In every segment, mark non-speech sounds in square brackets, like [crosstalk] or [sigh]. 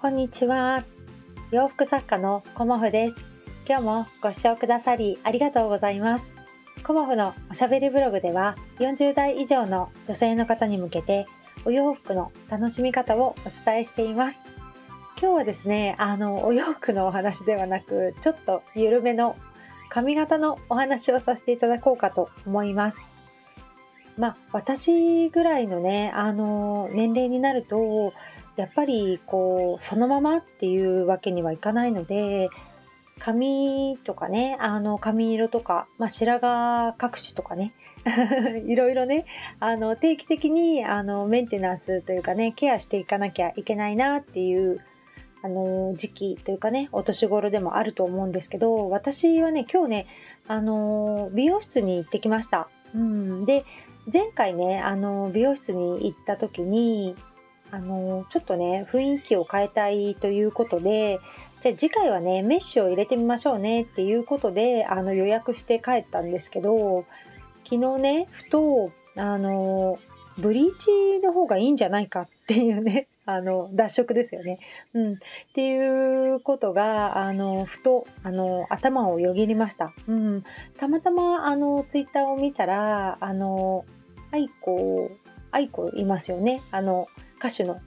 こんにちは。洋服作家のコモフです。今日もご視聴くださりありがとうございます。コモフのおしゃべりブログでは40代以上の女性の方に向けてお洋服の楽しみ方をお伝えしています。今日はですね、あの、お洋服のお話ではなく、ちょっと緩めの髪型のお話をさせていただこうかと思います。まあ、私ぐらいのね、あの、年齢になると、やっぱりこうそのままっていうわけにはいかないので髪とかねあの髪色とか、まあ、白髪隠しとかね [laughs] いろいろねあの定期的にあのメンテナンスというかねケアしていかなきゃいけないなっていうあの時期というかねお年頃でもあると思うんですけど私はね今日ねあの美容室に行ってきました。うん、で前回ねあの美容室に行った時にあのちょっとね雰囲気を変えたいということでじゃあ次回はねメッシュを入れてみましょうねっていうことであの予約して帰ったんですけど昨日ねふとあのブリーチの方がいいんじゃないかっていうね [laughs] あの脱色ですよね、うん、っていうことがあのふとあの頭をよぎりました、うん、たまたまあのツイッターを見たらあの愛子愛子いますよね。あの歌手の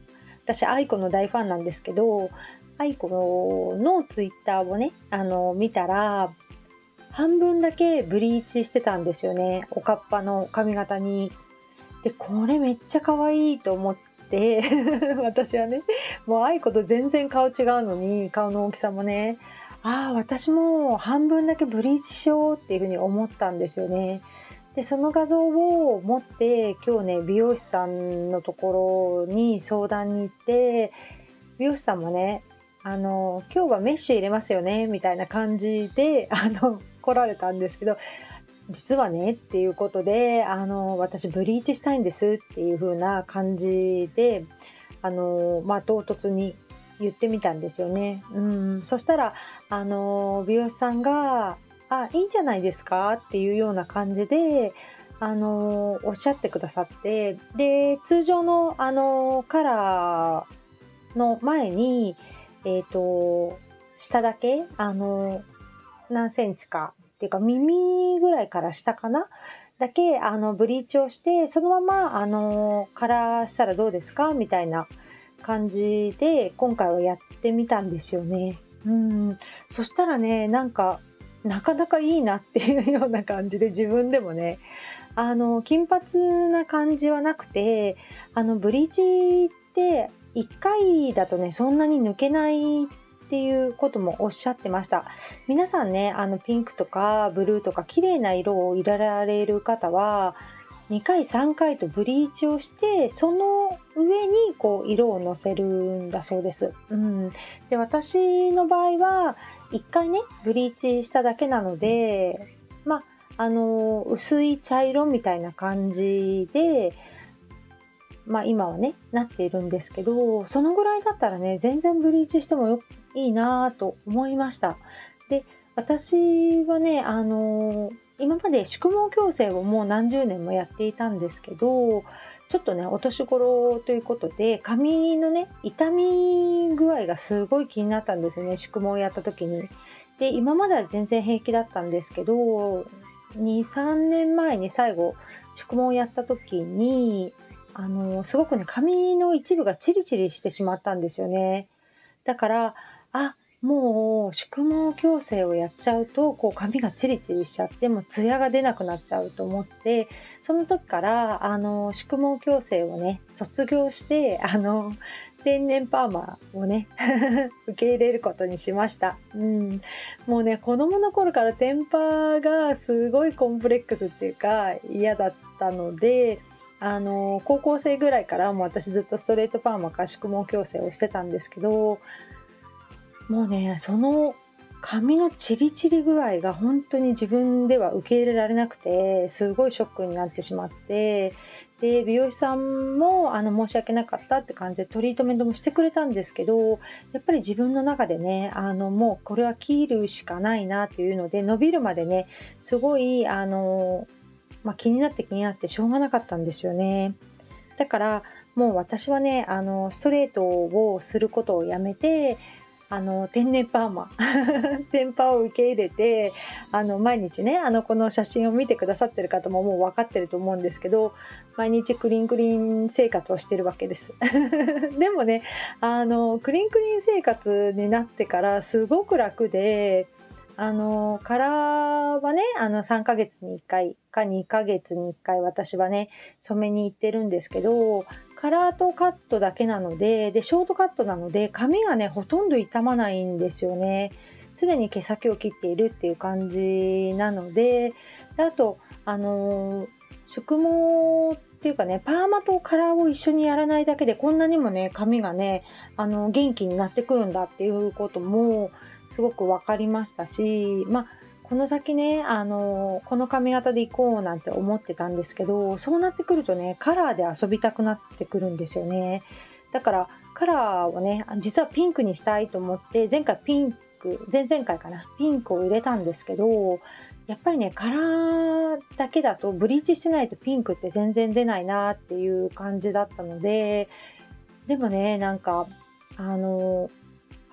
私愛子の大ファンなんですけど愛子のツイッターをねあの見たら半分だけブリーチしてたんですよねおかっぱの髪型に。でこれめっちゃ可愛いと思って [laughs] 私はねもう愛子と全然顔違うのに顔の大きさもねああ私も半分だけブリーチしようっていうふうに思ったんですよね。でその画像を持って今日ね美容師さんのところに相談に行って美容師さんもねあの今日はメッシュ入れますよねみたいな感じであの来られたんですけど実はねっていうことであの私ブリーチしたいんですっていう風な感じであのまあ唐突に言ってみたんですよね。うん、そしたらあの美容師さんがあいいんじゃないですか？っていうような感じであのおっしゃってくださってで通常のあのカラーの前にえっ、ー、と下だけあの何センチかっていうか耳ぐらいから下かな？だけあのブリーチをしてそのままあのカラーしたらどうですか？みたいな感じで今回はやってみたんですよね。うん。そしたらねなんかなかなかいいなっていうような感じで [laughs] 自分でもねあの金髪な感じはなくてあのブリーチって1回だとねそんなに抜けないっていうこともおっしゃってました皆さんねあのピンクとかブルーとか綺麗な色を入れられる方は2回3回とブリーチをしてその上にこう色をのせるんだそうです。うん、で私の場合は1回ねブリーチしただけなのでまああの薄い茶色みたいな感じでまあ今はねなっているんですけどそのぐらいだったらね全然ブリーチしてもよいいなと思いました。で私はねあの今まで宿毛矯正をもう何十年もやっていたんですけどちょっとねお年頃ということで髪のね痛み具合がすごい気になったんですね宿毛をやった時に。で今までは全然平気だったんですけど23年前に最後宿毛をやった時にあのすごくね髪の一部がチリチリしてしまったんですよね。だからあもう宿毛矯正をやっちゃうとこう髪がチリチリしちゃってもツヤが出なくなっちゃうと思ってその時からあの宿毛矯正をね卒業してあの天然パーマをね [laughs] 受け入れることにしました、うん、もうね子供の頃からテンパがすごいコンプレックスっていうか嫌だったのであの高校生ぐらいからもう私ずっとストレートパーマか宿毛矯正をしてたんですけどもうねその髪のチリチリ具合が本当に自分では受け入れられなくてすごいショックになってしまってで美容師さんもあの申し訳なかったって感じでトリートメントもしてくれたんですけどやっぱり自分の中でねあのもうこれは切るしかないなっていうので伸びるまでねすごいあの、まあ、気になって気になってしょうがなかったんですよね。だからもう私はねあのストレートをすることをやめてあの天然パーマ。[laughs] 天パを受け入れてあの毎日ねあのこの写真を見てくださってる方ももう分かってると思うんですけど毎日クリンクリン生活をしてるわけです。[laughs] でもねあのクリンクリン生活になってからすごく楽であのカラーはねあの3ヶ月に1回か2ヶ月に1回私はね染めに行ってるんですけどカラーとカットだけなのででショートカットなので髪がねほとんど傷まないんですよね。常に毛先を切っているっていう感じなのでであとあの宿毛っていうかねパーマとカラーを一緒にやらないだけでこんなにもね髪がねあの元気になってくるんだっていうこともすごく分かりましたし、まあ、この先ね、あの、この髪型でいこうなんて思ってたんですけど、そうなってくるとね、カラーで遊びたくなってくるんですよね。だから、カラーをね、実はピンクにしたいと思って、前回ピンク、前々回かな、ピンクを入れたんですけど、やっぱりね、カラーだけだと、ブリーチしてないとピンクって全然出ないなっていう感じだったので、でもね、なんか、あの、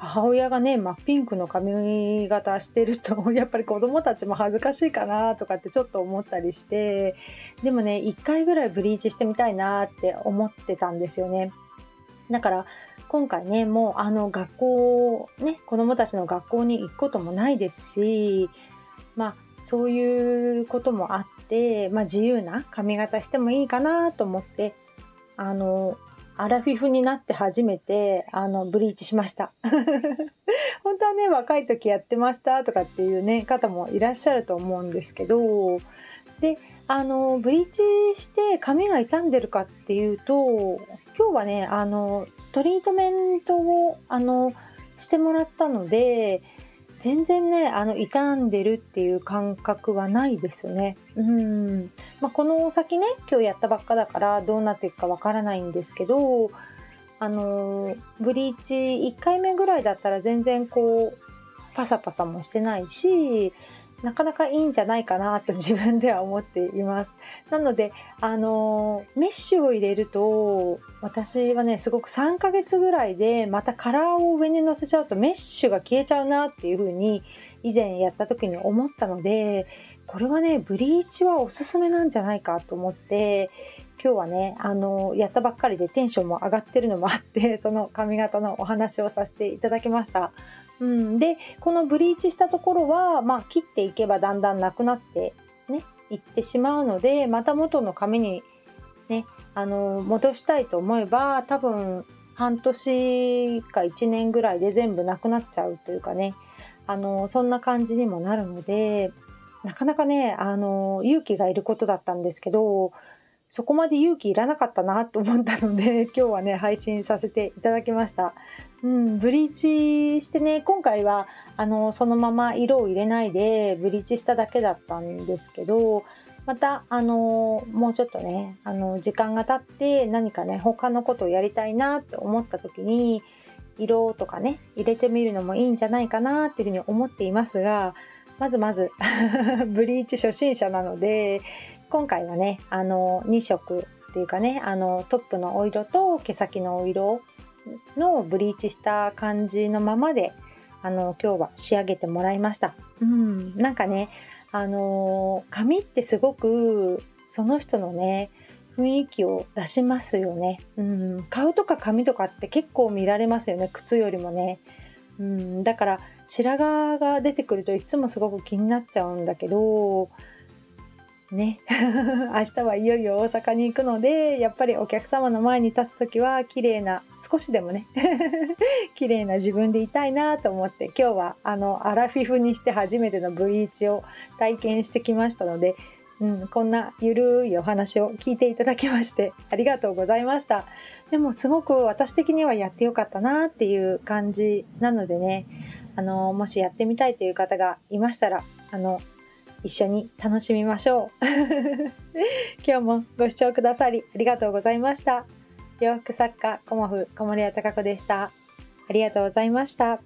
母親がね真っピンクの髪型してると [laughs] やっぱり子供たちも恥ずかしいかなとかってちょっと思ったりしてでもね1回ぐらいブリーチしてみたいなって思ってたんですよね。だから今回ねもうあの学校ね子供たちの学校に行くこともないですしまあそういうこともあって、まあ、自由な髪型してもいいかなと思ってあのアラフィフになって初めてあのブリーチしました。[laughs] 本当はね若い時やってましたとかっていうね方もいらっしゃると思うんですけどであのブリーチして髪が傷んでるかっていうと今日はねあのトリートメントをあのしてもらったので全然ねあの傷んでるっていう感覚はないですね。うんまあ、この先ね今日やったばっかだからどうなっていくかわからないんですけどあのブリーチ1回目ぐらいだったら全然こうパサパサもしてないしなかなかいいんじゃないかなと [laughs] 自分では思っています。なので、あのメッシュを入れると、私はね、すごく3ヶ月ぐらいでまたカラーを上に乗せちゃうとメッシュが消えちゃうなっていう風に以前やった時に思ったので、これはね、ブリーチはおすすめなんじゃないかと思って、今日はね、あの、やったばっかりでテンションも上がってるのもあって、[laughs] その髪型のお話をさせていただきました。うん、でこのブリーチしたところは、まあ、切っていけばだんだんなくなってねいってしまうのでまた元の髪にねあの戻したいと思えば多分半年か1年ぐらいで全部なくなっちゃうというかねあのそんな感じにもなるのでなかなかねあの勇気がいることだったんですけどそこまで勇気いらなかったなと思ったので [laughs] 今日はね配信させていただきました。うん、ブリーチしてね今回はあのそのまま色を入れないでブリーチしただけだったんですけどまたあのもうちょっとねあの時間が経って何かね他のことをやりたいなって思った時に色とかね入れてみるのもいいんじゃないかなっていうふうに思っていますがまずまず [laughs] ブリーチ初心者なので今回はねあの2色っていうかねあのトップのお色と毛先のお色のブリーチした感じのままであの今日は仕上げてもらいました。うん、なんかねあの髪ってすごくその人のね雰囲気を出しますよね、うん、顔とか髪とかって結構見られますよね靴よりもね、うん、だから白髪が出てくるといつもすごく気になっちゃうんだけどね。[laughs] 明日はいよいよ大阪に行くのでやっぱりお客様の前に立つ時は綺麗な少しでもね [laughs] 綺麗な自分でいたいなと思って今日はあのアラフィフにして初めてのブリーチを体験してきましたので、うん、こんなゆるいお話を聞いていただきましてありがとうございました。でもすごく私的にはやってよかったなっていう感じなのでねあのもしやってみたいという方がいましたらあの一緒に楽しみましょう。[laughs] 今日もご視聴くださりありがとうございました。洋服作家コモフ小森屋隆子でした。ありがとうございました。